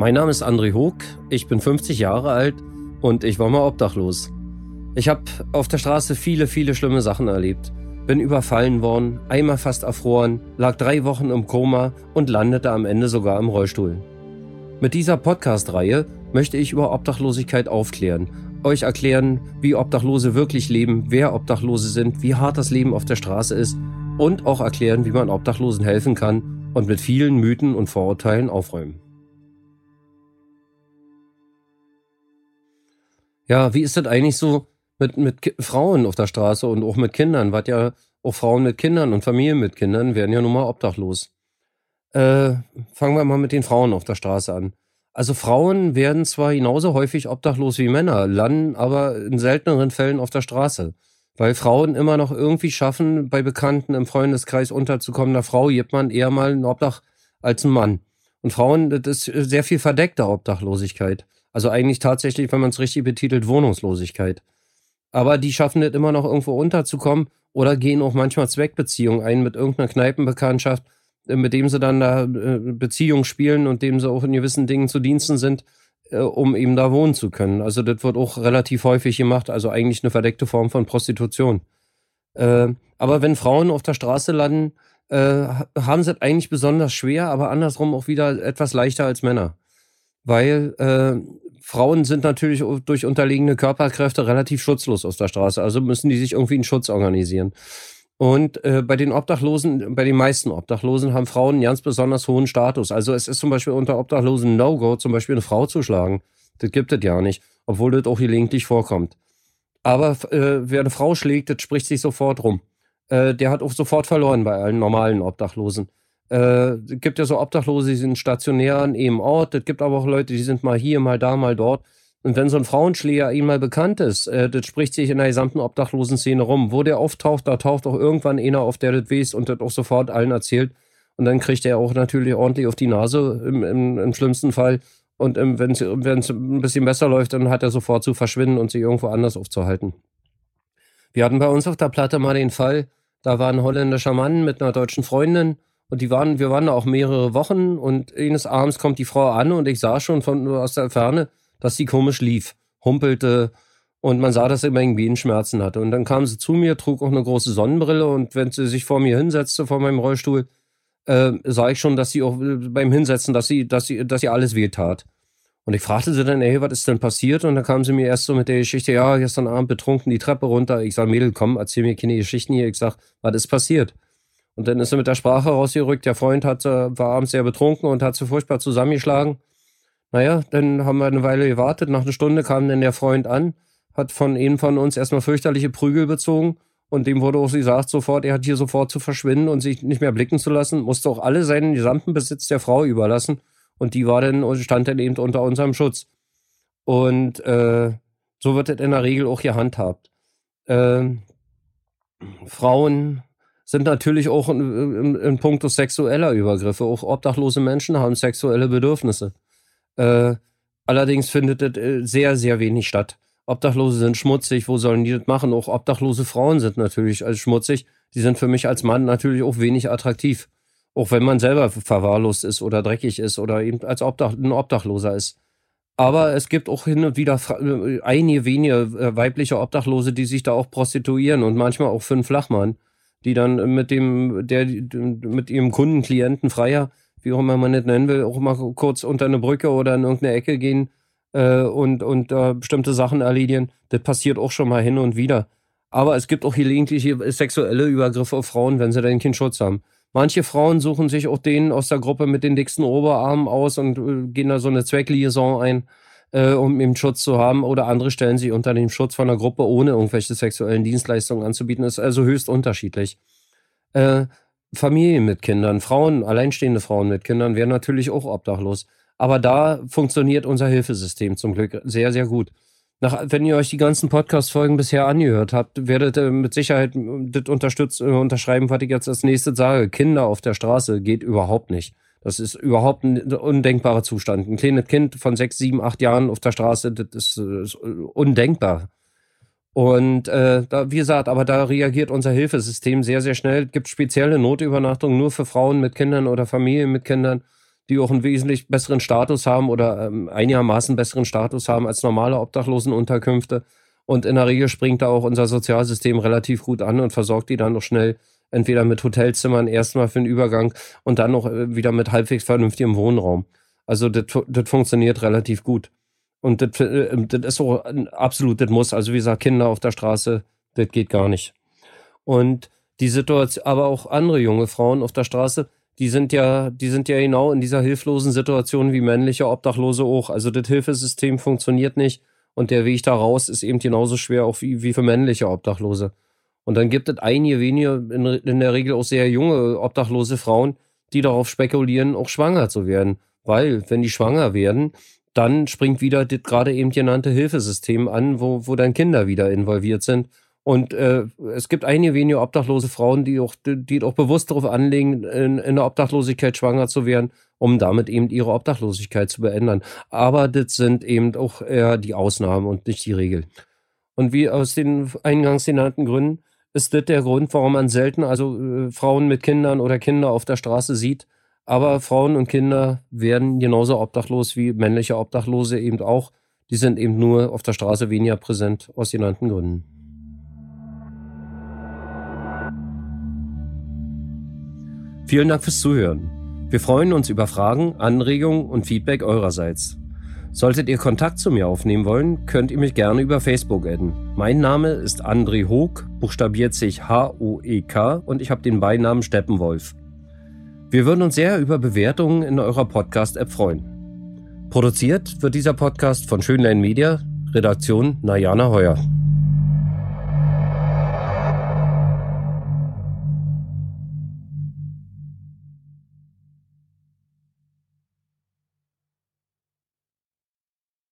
Mein Name ist André Hoog, ich bin 50 Jahre alt und ich war mal obdachlos. Ich habe auf der Straße viele, viele schlimme Sachen erlebt. Bin überfallen worden, einmal fast erfroren, lag drei Wochen im Koma und landete am Ende sogar im Rollstuhl. Mit dieser Podcast-Reihe möchte ich über Obdachlosigkeit aufklären, euch erklären, wie Obdachlose wirklich leben, wer Obdachlose sind, wie hart das Leben auf der Straße ist und auch erklären, wie man Obdachlosen helfen kann und mit vielen Mythen und Vorurteilen aufräumen. Ja, wie ist das eigentlich so mit, mit Frauen auf der Straße und auch mit Kindern? Was ja auch Frauen mit Kindern und Familien mit Kindern werden ja nun mal obdachlos. Äh, fangen wir mal mit den Frauen auf der Straße an. Also Frauen werden zwar genauso häufig obdachlos wie Männer, landen aber in selteneren Fällen auf der Straße. Weil Frauen immer noch irgendwie schaffen, bei Bekannten im Freundeskreis unterzukommen. Einer Frau gibt man eher mal ein Obdach als ein Mann. Und Frauen, das ist sehr viel verdeckte Obdachlosigkeit. Also eigentlich tatsächlich, wenn man es richtig betitelt, Wohnungslosigkeit. Aber die schaffen es immer noch irgendwo unterzukommen oder gehen auch manchmal Zweckbeziehungen ein mit irgendeiner Kneipenbekanntschaft äh, mit dem sie dann da äh, Beziehungen spielen und dem sie auch in gewissen Dingen zu Diensten sind, äh, um eben da wohnen zu können. Also das wird auch relativ häufig gemacht, also eigentlich eine verdeckte Form von Prostitution. aber wenn Frauen auf der Straße landen, haben sie es eigentlich besonders schwer, aber andersrum auch wieder etwas leichter als Männer. Weil Frauen sind natürlich durch unterliegende Körperkräfte relativ schutzlos auf der Straße, also müssen die sich irgendwie einen Schutz organisieren. Und äh, bei den Obdachlosen, bei den meisten Obdachlosen haben Frauen einen ganz besonders hohen Status. Also es ist zum Beispiel unter Obdachlosen No-Go, zum Beispiel eine Frau zu schlagen. Das gibt es ja nicht, obwohl das auch gelegentlich vorkommt. Aber äh, wer eine Frau schlägt, das spricht sich sofort rum. Äh, der hat auch sofort verloren bei allen normalen Obdachlosen. Äh, es gibt ja so Obdachlose, die sind stationär an einem Ort. Es gibt aber auch Leute, die sind mal hier, mal da, mal dort. Und wenn so ein Frauenschläger ihm mal bekannt ist, äh, das spricht sich in der gesamten Obdachlosen-Szene rum. Wo der auftaucht, da taucht auch irgendwann einer auf, der das weiß und das auch sofort allen erzählt. Und dann kriegt er auch natürlich ordentlich auf die Nase im, im, im schlimmsten Fall. Und ähm, wenn es ein bisschen besser läuft, dann hat er sofort zu verschwinden und sich irgendwo anders aufzuhalten. Wir hatten bei uns auf der Platte mal den Fall, da war ein holländischer Mann mit einer deutschen Freundin und die waren, wir waren da auch mehrere Wochen und eines Abends kommt die Frau an und ich sah schon von aus der Ferne, dass sie komisch lief, humpelte und man sah, dass sie immer irgendwie Schmerzen hatte. Und dann kam sie zu mir, trug auch eine große Sonnenbrille und wenn sie sich vor mir hinsetzte, vor meinem Rollstuhl, äh, sah ich schon, dass sie auch äh, beim Hinsetzen, dass sie, dass sie, dass sie alles weh tat. Und ich fragte sie dann, ey, was ist denn passiert? Und dann kam sie mir erst so mit der Geschichte, ja, gestern Abend betrunken die Treppe runter. Ich sag, Mädel, komm, erzähl mir keine Geschichten hier. Ich sag, was ist passiert? Und dann ist sie mit der Sprache rausgerückt. Der Freund hat, war abends sehr betrunken und hat sie furchtbar zusammengeschlagen. Naja, dann haben wir eine Weile gewartet. Nach einer Stunde kam dann der Freund an, hat von einem von uns erstmal fürchterliche Prügel bezogen. Und dem wurde auch gesagt sofort, er hat hier sofort zu verschwinden und sich nicht mehr blicken zu lassen, musste auch alle seinen gesamten Besitz der Frau überlassen. Und die war dann, stand dann eben unter unserem Schutz. Und äh, so wird es in der Regel auch gehandhabt. Äh, Frauen sind natürlich auch in, in, in puncto sexueller Übergriffe. Auch obdachlose Menschen haben sexuelle Bedürfnisse. Äh, allerdings findet das äh, sehr, sehr wenig statt. Obdachlose sind schmutzig, wo sollen die das machen? Auch obdachlose Frauen sind natürlich als schmutzig. Die sind für mich als Mann natürlich auch wenig attraktiv. Auch wenn man selber verwahrlost ist oder dreckig ist oder eben als Obdach, ein Obdachloser ist. Aber es gibt auch hin und wieder äh, einige wenige äh, weibliche Obdachlose, die sich da auch prostituieren und manchmal auch für einen Flachmann, die dann mit dem, der, mit ihrem Kunden, Klienten Freier wie auch immer man das nennen will, auch mal kurz unter eine Brücke oder in irgendeine Ecke gehen äh, und, und äh, bestimmte Sachen erledigen. Das passiert auch schon mal hin und wieder. Aber es gibt auch gelegentlich sexuelle Übergriffe auf Frauen, wenn sie dann keinen Schutz haben. Manche Frauen suchen sich auch den aus der Gruppe mit den dicksten Oberarmen aus und äh, gehen da so eine Zweckliaison ein, äh, um eben Schutz zu haben. Oder andere stellen sich unter den Schutz von der Gruppe, ohne irgendwelche sexuellen Dienstleistungen anzubieten. Ist also höchst unterschiedlich. Äh, Familien mit Kindern, Frauen, alleinstehende Frauen mit Kindern wären natürlich auch obdachlos. Aber da funktioniert unser Hilfesystem zum Glück sehr, sehr gut. Nach, wenn ihr euch die ganzen Podcast-Folgen bisher angehört habt, werdet ihr mit Sicherheit das unterstützt, äh, unterschreiben, was ich jetzt als nächstes sage. Kinder auf der Straße geht überhaupt nicht. Das ist überhaupt ein undenkbarer Zustand. Ein kleines Kind von sechs, sieben, acht Jahren auf der Straße, das ist, ist undenkbar. Und äh, da, wie gesagt, aber da reagiert unser Hilfesystem sehr, sehr schnell. Es gibt spezielle Notübernachtungen nur für Frauen mit Kindern oder Familien mit Kindern, die auch einen wesentlich besseren Status haben oder ähm, einigermaßen besseren Status haben als normale Obdachlosenunterkünfte. Und in der Regel springt da auch unser Sozialsystem relativ gut an und versorgt die dann noch schnell entweder mit Hotelzimmern erstmal für den Übergang und dann noch äh, wieder mit halbwegs vernünftigem Wohnraum. Also das, das funktioniert relativ gut. Und das, äh, das ist auch ein absolutes Muss. Also wie gesagt, Kinder auf der Straße, das geht gar nicht. Und die Situation, aber auch andere junge Frauen auf der Straße, die sind ja, die sind ja genau in dieser hilflosen Situation wie männliche Obdachlose auch. Also das Hilfesystem funktioniert nicht und der Weg da raus ist eben genauso schwer auch wie, wie für männliche Obdachlose. Und dann gibt es einige wenige, in, in der Regel auch sehr junge obdachlose Frauen, die darauf spekulieren, auch schwanger zu werden. Weil, wenn die schwanger werden, dann springt wieder das gerade eben genannte Hilfesystem an, wo, wo dann Kinder wieder involviert sind. Und äh, es gibt einige wenige obdachlose Frauen, die auch, die auch bewusst darauf anlegen, in, in der Obdachlosigkeit schwanger zu werden, um damit eben ihre Obdachlosigkeit zu beenden. Aber das sind eben auch eher die Ausnahmen und nicht die Regel. Und wie aus den eingangs genannten Gründen ist das der Grund, warum man selten also äh, Frauen mit Kindern oder Kinder auf der Straße sieht. Aber Frauen und Kinder werden genauso obdachlos wie männliche Obdachlose eben auch. Die sind eben nur auf der Straße weniger präsent aus genannten Gründen. Vielen Dank fürs Zuhören. Wir freuen uns über Fragen, Anregungen und Feedback eurerseits. Solltet ihr Kontakt zu mir aufnehmen wollen, könnt ihr mich gerne über Facebook adden. Mein Name ist André Hoog, buchstabiert sich H-O-E-K und ich habe den Beinamen Steppenwolf. Wir würden uns sehr über Bewertungen in eurer Podcast-App freuen. Produziert wird dieser Podcast von Schönlein Media, Redaktion Najana Heuer.